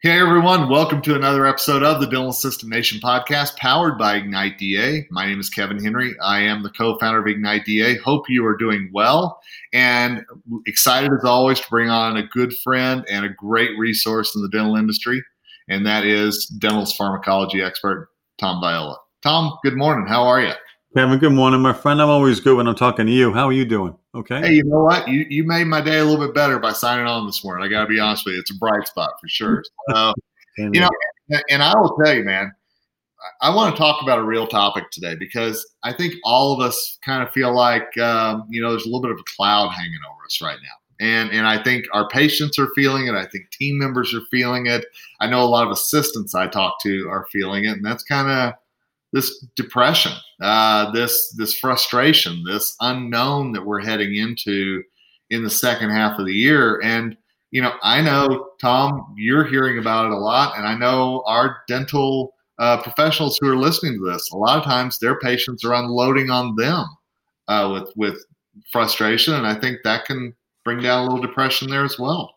Hey everyone, welcome to another episode of the Dental Assistant Nation podcast powered by Ignite DA. My name is Kevin Henry. I am the co-founder of Ignite DA. Hope you are doing well and excited as always to bring on a good friend and a great resource in the dental industry, and that is dental's pharmacology expert Tom Viola. Tom, good morning. How are you? Kevin, good morning, my friend. I'm always good when I'm talking to you. How are you doing? Okay. Hey, you know what? You you made my day a little bit better by signing on this morning. I got to be honest with you. It's a bright spot for sure. So, you know, and I will tell you, man, I want to talk about a real topic today because I think all of us kind of feel like um, you know there's a little bit of a cloud hanging over us right now, and and I think our patients are feeling it. I think team members are feeling it. I know a lot of assistants I talk to are feeling it, and that's kind of this depression, uh, this this frustration, this unknown that we're heading into in the second half of the year. And you know, I know Tom, you're hearing about it a lot, and I know our dental uh, professionals who are listening to this, a lot of times their patients are unloading on them uh, with with frustration, and I think that can bring down a little depression there as well.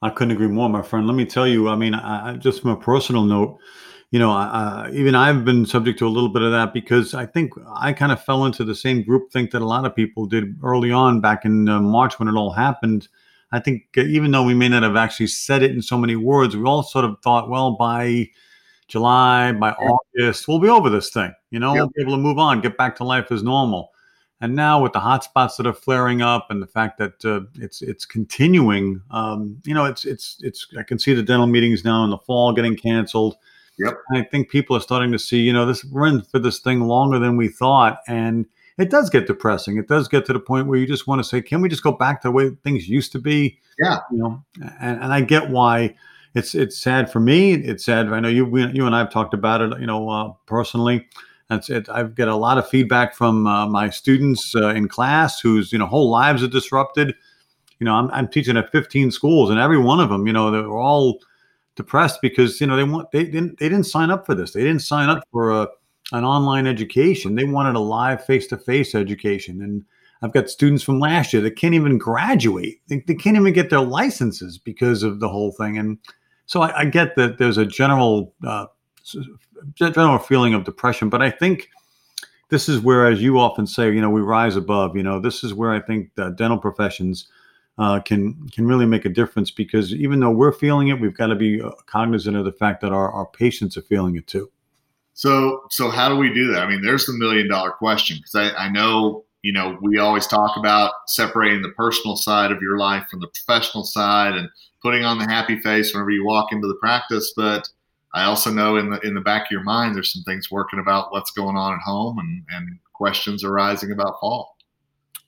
I couldn't agree more, my friend. Let me tell you, I mean, I, just from a personal note, you know, uh, even I've been subject to a little bit of that because I think I kind of fell into the same group think that a lot of people did early on back in uh, March when it all happened. I think even though we may not have actually said it in so many words, we all sort of thought, well, by July, by August, we'll be over this thing. You know, we'll be able to move on, get back to life as normal. And now with the hotspots that are flaring up and the fact that uh, it's it's continuing, um, you know, it's it's it's. I can see the dental meetings now in the fall getting canceled Yep. I think people are starting to see, you know, this we're in for this thing longer than we thought. And it does get depressing. It does get to the point where you just want to say, can we just go back to the way things used to be? Yeah. You know, and, and I get why it's it's sad for me. It's sad. I know you you and I have talked about it, you know, uh, personally. That's it. I've got a lot of feedback from uh, my students uh, in class whose you know whole lives are disrupted. You know, I'm, I'm teaching at 15 schools, and every one of them, you know, they're all depressed because you know they want they didn't they didn't sign up for this. They didn't sign up for a an online education. They wanted a live face to face education. And I've got students from last year that can't even graduate. They, they can't even get their licenses because of the whole thing. And so I, I get that there's a general uh, general feeling of depression, but I think this is where, as you often say, you know, we rise above. You know, this is where I think the dental professions uh, can can really make a difference because even though we're feeling it, we've got to be uh, cognizant of the fact that our, our patients are feeling it too. So so how do we do that? I mean, there's the million dollar question because I, I know you know we always talk about separating the personal side of your life from the professional side and putting on the happy face whenever you walk into the practice, but I also know in the in the back of your mind there's some things working about what's going on at home and, and questions arising about fall.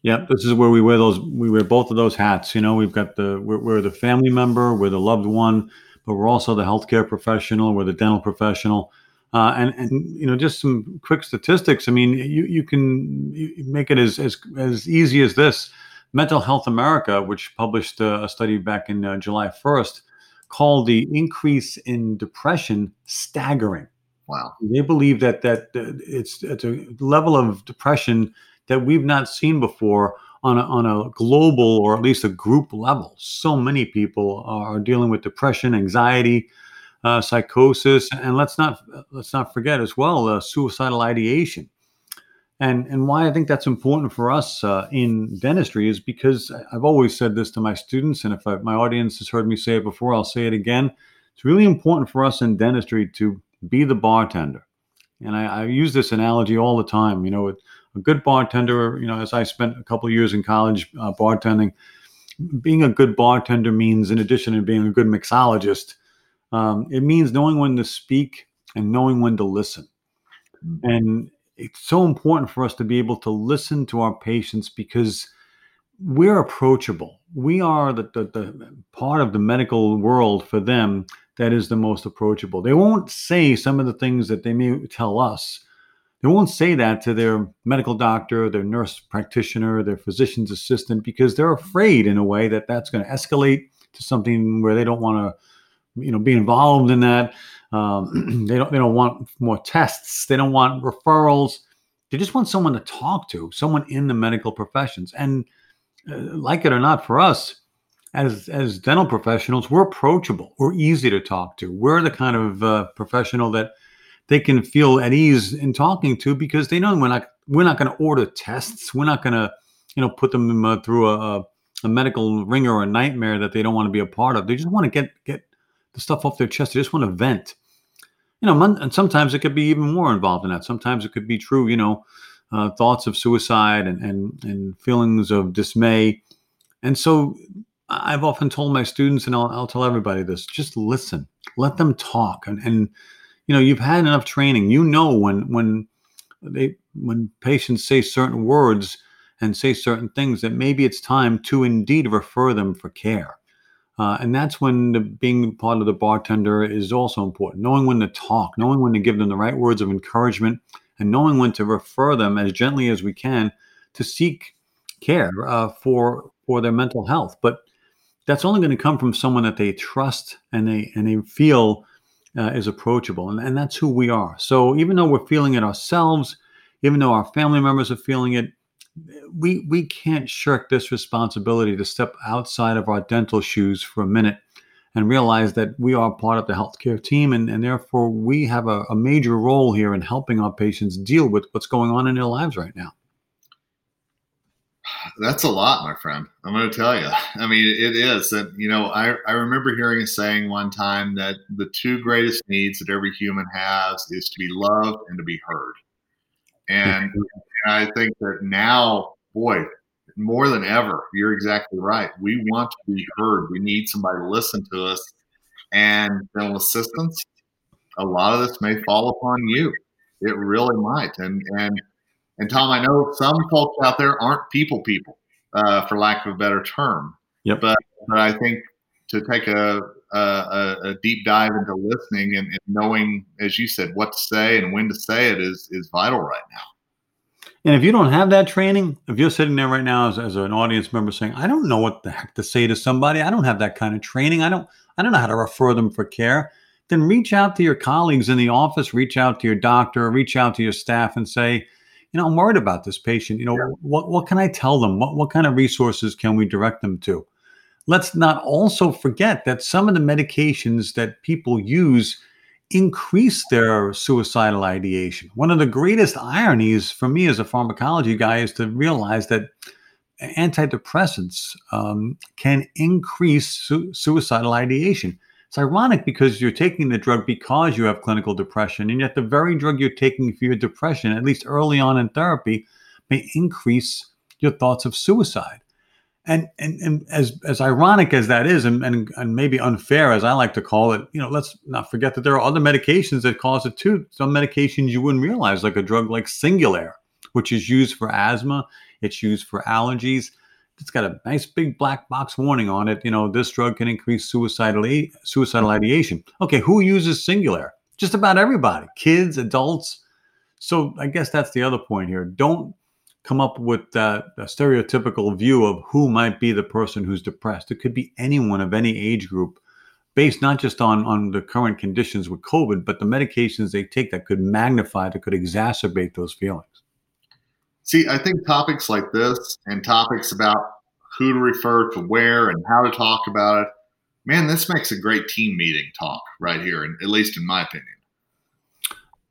Yeah, this is where we wear those. We wear both of those hats. You know, we've got the we're, we're, the family member, we're the loved one, but we're also the healthcare professional, we're the dental professional, uh, and and you know, just some quick statistics. I mean, you you can make it as as as easy as this. Mental Health America, which published a, a study back in uh, July first, called the increase in depression staggering. Wow. They believe that that uh, it's it's a level of depression that we've not seen before on a, on a global or at least a group level. So many people are dealing with depression, anxiety, uh, psychosis, and let's not let's not forget as well uh, suicidal ideation. And and why I think that's important for us uh, in dentistry is because I've always said this to my students, and if I, my audience has heard me say it before, I'll say it again. It's really important for us in dentistry to be the bartender. And I, I use this analogy all the time. You know, it, a good bartender, you know, as I spent a couple years in college uh, bartending, being a good bartender means, in addition to being a good mixologist, um, it means knowing when to speak and knowing when to listen. Mm-hmm. And it's so important for us to be able to listen to our patients because we're approachable. We are the, the, the part of the medical world for them that is the most approachable. They won't say some of the things that they may tell us they won't say that to their medical doctor, their nurse practitioner, their physician's assistant because they're afraid in a way that that's going to escalate to something where they don't want to, you know, be involved in that. Um, they don't. They don't want more tests. They don't want referrals. They just want someone to talk to, someone in the medical professions. And uh, like it or not, for us, as as dental professionals, we're approachable. We're easy to talk to. We're the kind of uh, professional that they can feel at ease in talking to because they know we're not we're not going to order tests. We're not going to you know put them uh, through a, a medical ringer or a nightmare that they don't want to be a part of. They just want to get get the stuff off their chest. They just want to vent. You know, and sometimes it could be even more involved in that. Sometimes it could be true. You know, uh, thoughts of suicide and and and feelings of dismay. And so I've often told my students, and I'll, I'll tell everybody this: just listen, let them talk, and and you know you've had enough training. You know when when they when patients say certain words and say certain things that maybe it's time to indeed refer them for care. Uh, and that's when the, being part of the bartender is also important. Knowing when to talk, knowing when to give them the right words of encouragement, and knowing when to refer them as gently as we can to seek care uh, for for their mental health. But that's only going to come from someone that they trust and they and they feel uh, is approachable, and, and that's who we are. So even though we're feeling it ourselves, even though our family members are feeling it, we we can't shirk this responsibility to step outside of our dental shoes for a minute and realize that we are part of the healthcare team and, and therefore we have a, a major role here in helping our patients deal with what's going on in their lives right now that's a lot, my friend. I'm going to tell you. I mean, it is. And, you know, I, I remember hearing a saying one time that the two greatest needs that every human has is to be loved and to be heard. And, and I think that now, boy, more than ever, you're exactly right. We want to be heard. We need somebody to listen to us. And dental assistants, a lot of this may fall upon you. It really might. And, and, and Tom, I know some folks out there aren't people people, uh, for lack of a better term. Yep. But but I think to take a a, a deep dive into listening and, and, knowing, as you said, what to say and when to say it is is vital right now. And if you don't have that training, if you're sitting there right now as, as an audience member saying, "I don't know what the heck to say to somebody. I don't have that kind of training. I don't I don't know how to refer them for care." Then reach out to your colleagues in the office, reach out to your doctor, reach out to your staff, and say you know, I'm worried about this patient. You know, yeah. what, what can I tell them? What, what kind of resources can we direct them to? Let's not also forget that some of the medications that people use increase their suicidal ideation. One of the greatest ironies for me as a pharmacology guy is to realize that antidepressants um, can increase su- suicidal ideation. It's ironic because you're taking the drug because you have clinical depression, and yet the very drug you're taking for your depression, at least early on in therapy, may increase your thoughts of suicide. And and, and as as ironic as that is, and, and and maybe unfair as I like to call it, you know, let's not forget that there are other medications that cause it too. Some medications you wouldn't realize, like a drug like Singulair, which is used for asthma, it's used for allergies it's got a nice big black box warning on it. You know, this drug can increase suicidal suicidal ideation. Okay, who uses Singulair? Just about everybody, kids, adults. So I guess that's the other point here. Don't come up with that a stereotypical view of who might be the person who's depressed. It could be anyone of any age group, based not just on on the current conditions with COVID, but the medications they take that could magnify, that could exacerbate those feelings. See, I think topics like this and topics about who to refer to where and how to talk about it, man, this makes a great team meeting talk right here, at least in my opinion.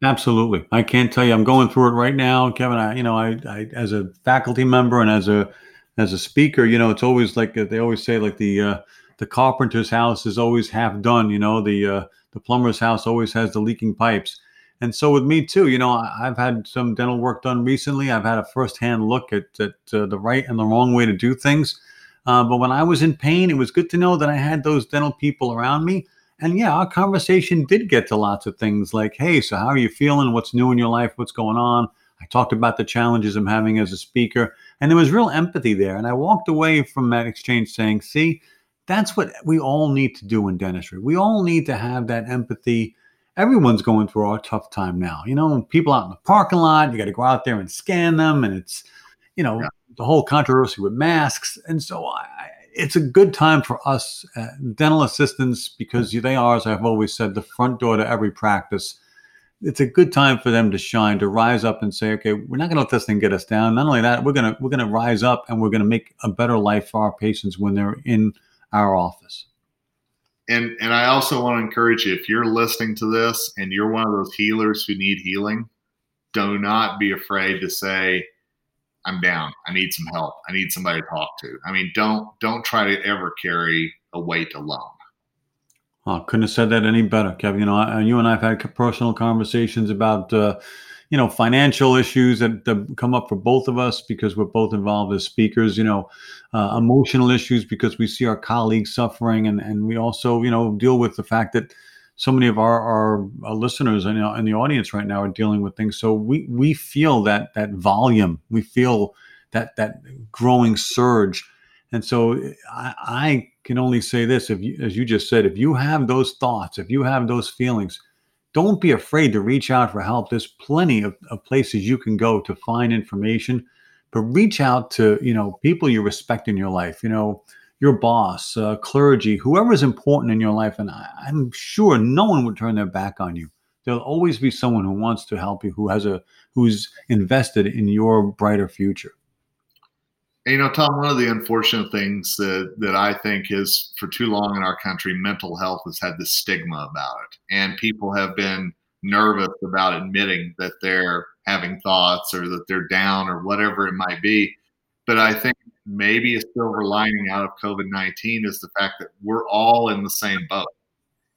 Absolutely. I can't tell you. I'm going through it right now, Kevin. I, you know, I, I, as a faculty member and as a, as a speaker, you know, it's always like uh, they always say, like the, uh, the carpenter's house is always half done. You know, the, uh, the plumber's house always has the leaking pipes. And so with me too, you know, I've had some dental work done recently. I've had a firsthand look at, at uh, the right and the wrong way to do things. Uh, but when I was in pain, it was good to know that I had those dental people around me. And yeah, our conversation did get to lots of things like, hey, so how are you feeling? What's new in your life? What's going on? I talked about the challenges I'm having as a speaker. And there was real empathy there. And I walked away from that exchange saying, see, that's what we all need to do in dentistry. We all need to have that empathy everyone's going through a tough time now. You know, people out in the parking lot, you got to go out there and scan them, and it's, you know, yeah. the whole controversy with masks. And so I, it's a good time for us uh, dental assistants because they are, as I've always said, the front door to every practice. It's a good time for them to shine, to rise up and say, okay, we're not going to let this thing get us down. Not only that, we're going to we're going to rise up and we're going to make a better life for our patients when they're in our office. And and I also want to encourage you if you're listening to this and you're one of those healers who need healing, do not be afraid to say, I'm down. I need some help. I need somebody to talk to. I mean, don't don't try to ever carry a weight alone. Oh, couldn't have said that any better, Kevin. You know, I, you and I have had personal conversations about, uh, you know, financial issues that, that, come up for both of us because we're both involved as speakers. You know, uh, emotional issues because we see our colleagues suffering, and and we also, you know, deal with the fact that so many of our, our, listeners and in the audience right now are dealing with things. So we we feel that that volume, we feel that that growing surge, and so I, I can only say this: if you, as you just said, if you have those thoughts, if you have those feelings, don't be afraid to reach out for help. There's plenty of, of places you can go to find information, but reach out to you know people you respect in your life. You know your boss, uh, clergy, whoever is important in your life. And I, I'm sure no one would turn their back on you. There'll always be someone who wants to help you, who has a who's invested in your brighter future. You know, Tom, one of the unfortunate things that, that I think is for too long in our country, mental health has had this stigma about it. And people have been nervous about admitting that they're having thoughts or that they're down or whatever it might be. But I think maybe a silver lining out of COVID 19 is the fact that we're all in the same boat.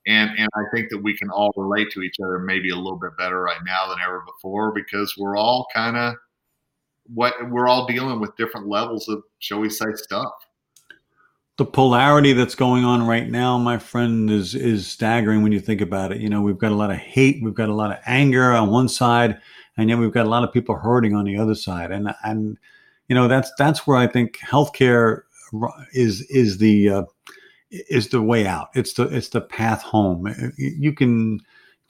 And, and I think that we can all relate to each other maybe a little bit better right now than ever before because we're all kind of what we're all dealing with different levels of, shall we say, stuff. The polarity that's going on right now, my friend, is is staggering when you think about it. You know, we've got a lot of hate, we've got a lot of anger on one side, and yet we've got a lot of people hurting on the other side. And and you know that's that's where I think healthcare is is the uh, is the way out. It's the it's the path home. You can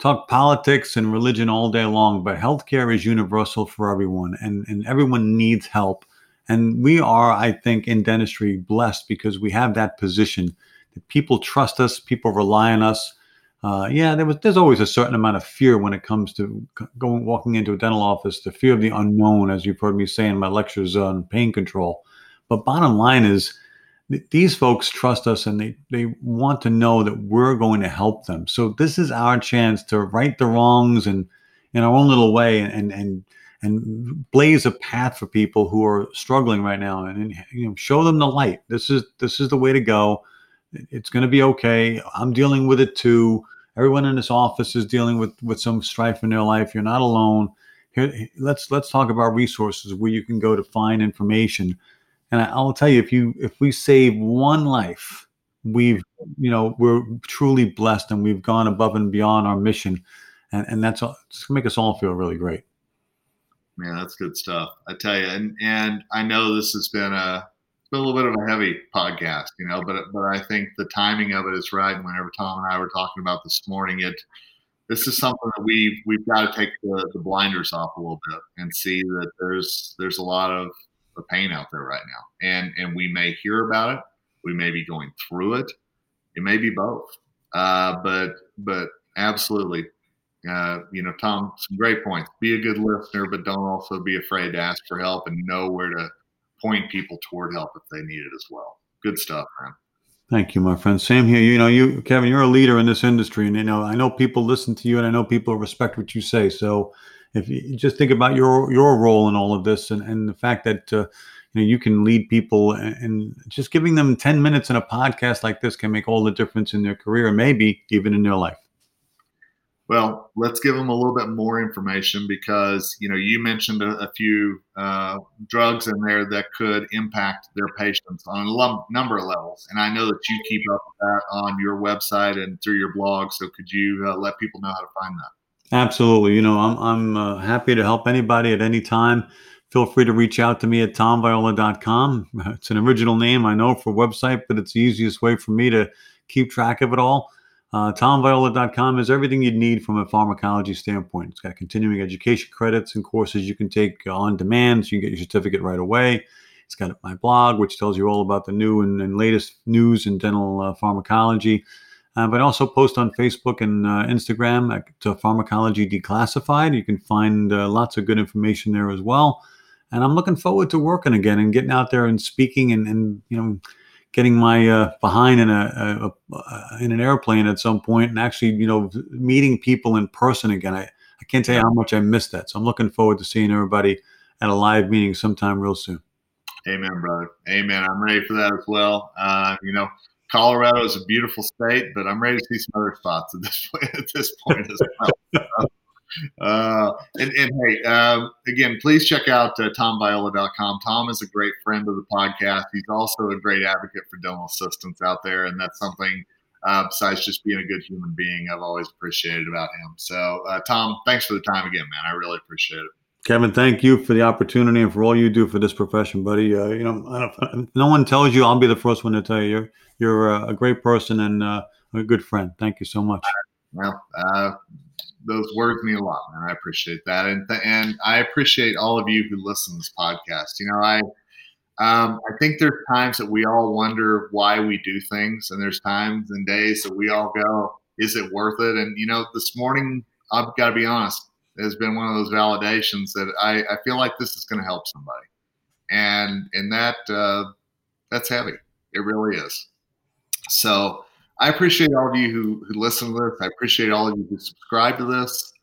talk politics and religion all day long, but healthcare is universal for everyone, and and everyone needs help. And we are, I think, in dentistry blessed because we have that position that people trust us, people rely on us uh, yeah, there was there's always a certain amount of fear when it comes to going walking into a dental office, the fear of the unknown, as you've heard me say in my lectures on pain control. But bottom line is, these folks trust us and they they want to know that we're going to help them. So this is our chance to right the wrongs and in our own little way and and and blaze a path for people who are struggling right now and, and you know show them the light. This is this is the way to go. It's going to be okay. I'm dealing with it too everyone in this office is dealing with with some strife in their life. You're not alone. Here, let's let's talk about resources where you can go to find information. And I, I'll tell you, if you if we save one life, we've you know we're truly blessed, and we've gone above and beyond our mission, and and that's it's gonna make us all feel really great. Man, that's good stuff. I tell you, and and I know this has been a a little bit of a heavy podcast, you know, but but I think the timing of it is right. And whenever Tom and I were talking about this morning, it this is something that we we've got to take the, the blinders off a little bit and see that there's there's a lot of, of pain out there right now, and and we may hear about it, we may be going through it, it may be both, uh, but but absolutely. Uh, you know, Tom, some great points. Be a good listener, but don't also be afraid to ask for help and know where to point people toward help if they need it as well. Good stuff, man. Thank you, my friend. Sam here. You know, you, Kevin, you're a leader in this industry, and you know, I know people listen to you, and I know people respect what you say. So, if you just think about your your role in all of this, and, and the fact that uh, you know you can lead people, and, and just giving them ten minutes in a podcast like this can make all the difference in their career, and maybe even in their life. Well, let's give them a little bit more information because you know you mentioned a, a few uh, drugs in there that could impact their patients on a lo- number of levels, and I know that you keep up with that on your website and through your blog. So could you uh, let people know how to find that? Absolutely. You know, I'm I'm uh, happy to help anybody at any time. Feel free to reach out to me at tomviola.com. It's an original name, I know, for a website, but it's the easiest way for me to keep track of it all. Uh, TomViola.com is everything you'd need from a pharmacology standpoint. It's got continuing education credits and courses you can take on demand, so you can get your certificate right away. It's got my blog, which tells you all about the new and, and latest news in dental uh, pharmacology. Uh, but also post on Facebook and uh, Instagram at Pharmacology Declassified. You can find uh, lots of good information there as well. And I'm looking forward to working again and getting out there and speaking and, and you know getting my uh, behind in a, a, a, in an airplane at some point and actually you know meeting people in person again. I I can't tell you how much I missed that. So I'm looking forward to seeing everybody at a live meeting sometime real soon. Amen, brother. Amen. I'm ready for that as well. Uh, you know, Colorado is a beautiful state, but I'm ready to see some other spots at this point. At this point as well. Uh, and, and, hey, uh, again, please check out uh, tomviola.com. Tom is a great friend of the podcast. He's also a great advocate for dental assistants out there, and that's something uh, besides just being a good human being I've always appreciated about him. So, uh, Tom, thanks for the time again, man. I really appreciate it. Kevin, thank you for the opportunity and for all you do for this profession, buddy. Uh, you know, no one tells you, I'll be the first one to tell you. You're a great person and a good friend. Thank you so much. Well, those words mean a lot, man. I appreciate that, and th- and I appreciate all of you who listen to this podcast. You know, I um, I think there's times that we all wonder why we do things, and there's times and days that we all go, "Is it worth it?" And you know, this morning I've got to be honest, it has been one of those validations that I, I feel like this is going to help somebody, and and that uh, that's heavy. It really is. So I appreciate all of you who, who listen to this. I appreciate all of you who subscribe to this.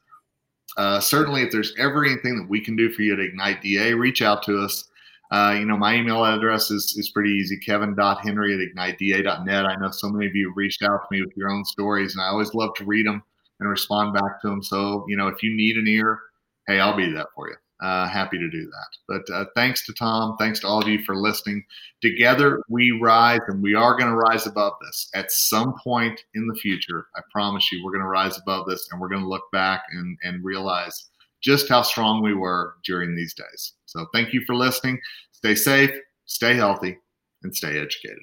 Uh, certainly, if there's ever anything that we can do for you at Ignite DA, reach out to us. Uh, you know, my email address is, is pretty easy kevin.henry at igniteda.net. I know so many of you reached out to me with your own stories, and I always love to read them and respond back to them. So, you know, if you need an ear, hey, I'll be that for you uh, happy to do that. But uh, thanks to Tom. Thanks to all of you for listening. Together we rise, and we are going to rise above this at some point in the future. I promise you, we're going to rise above this, and we're going to look back and, and realize just how strong we were during these days. So thank you for listening. Stay safe, stay healthy, and stay educated.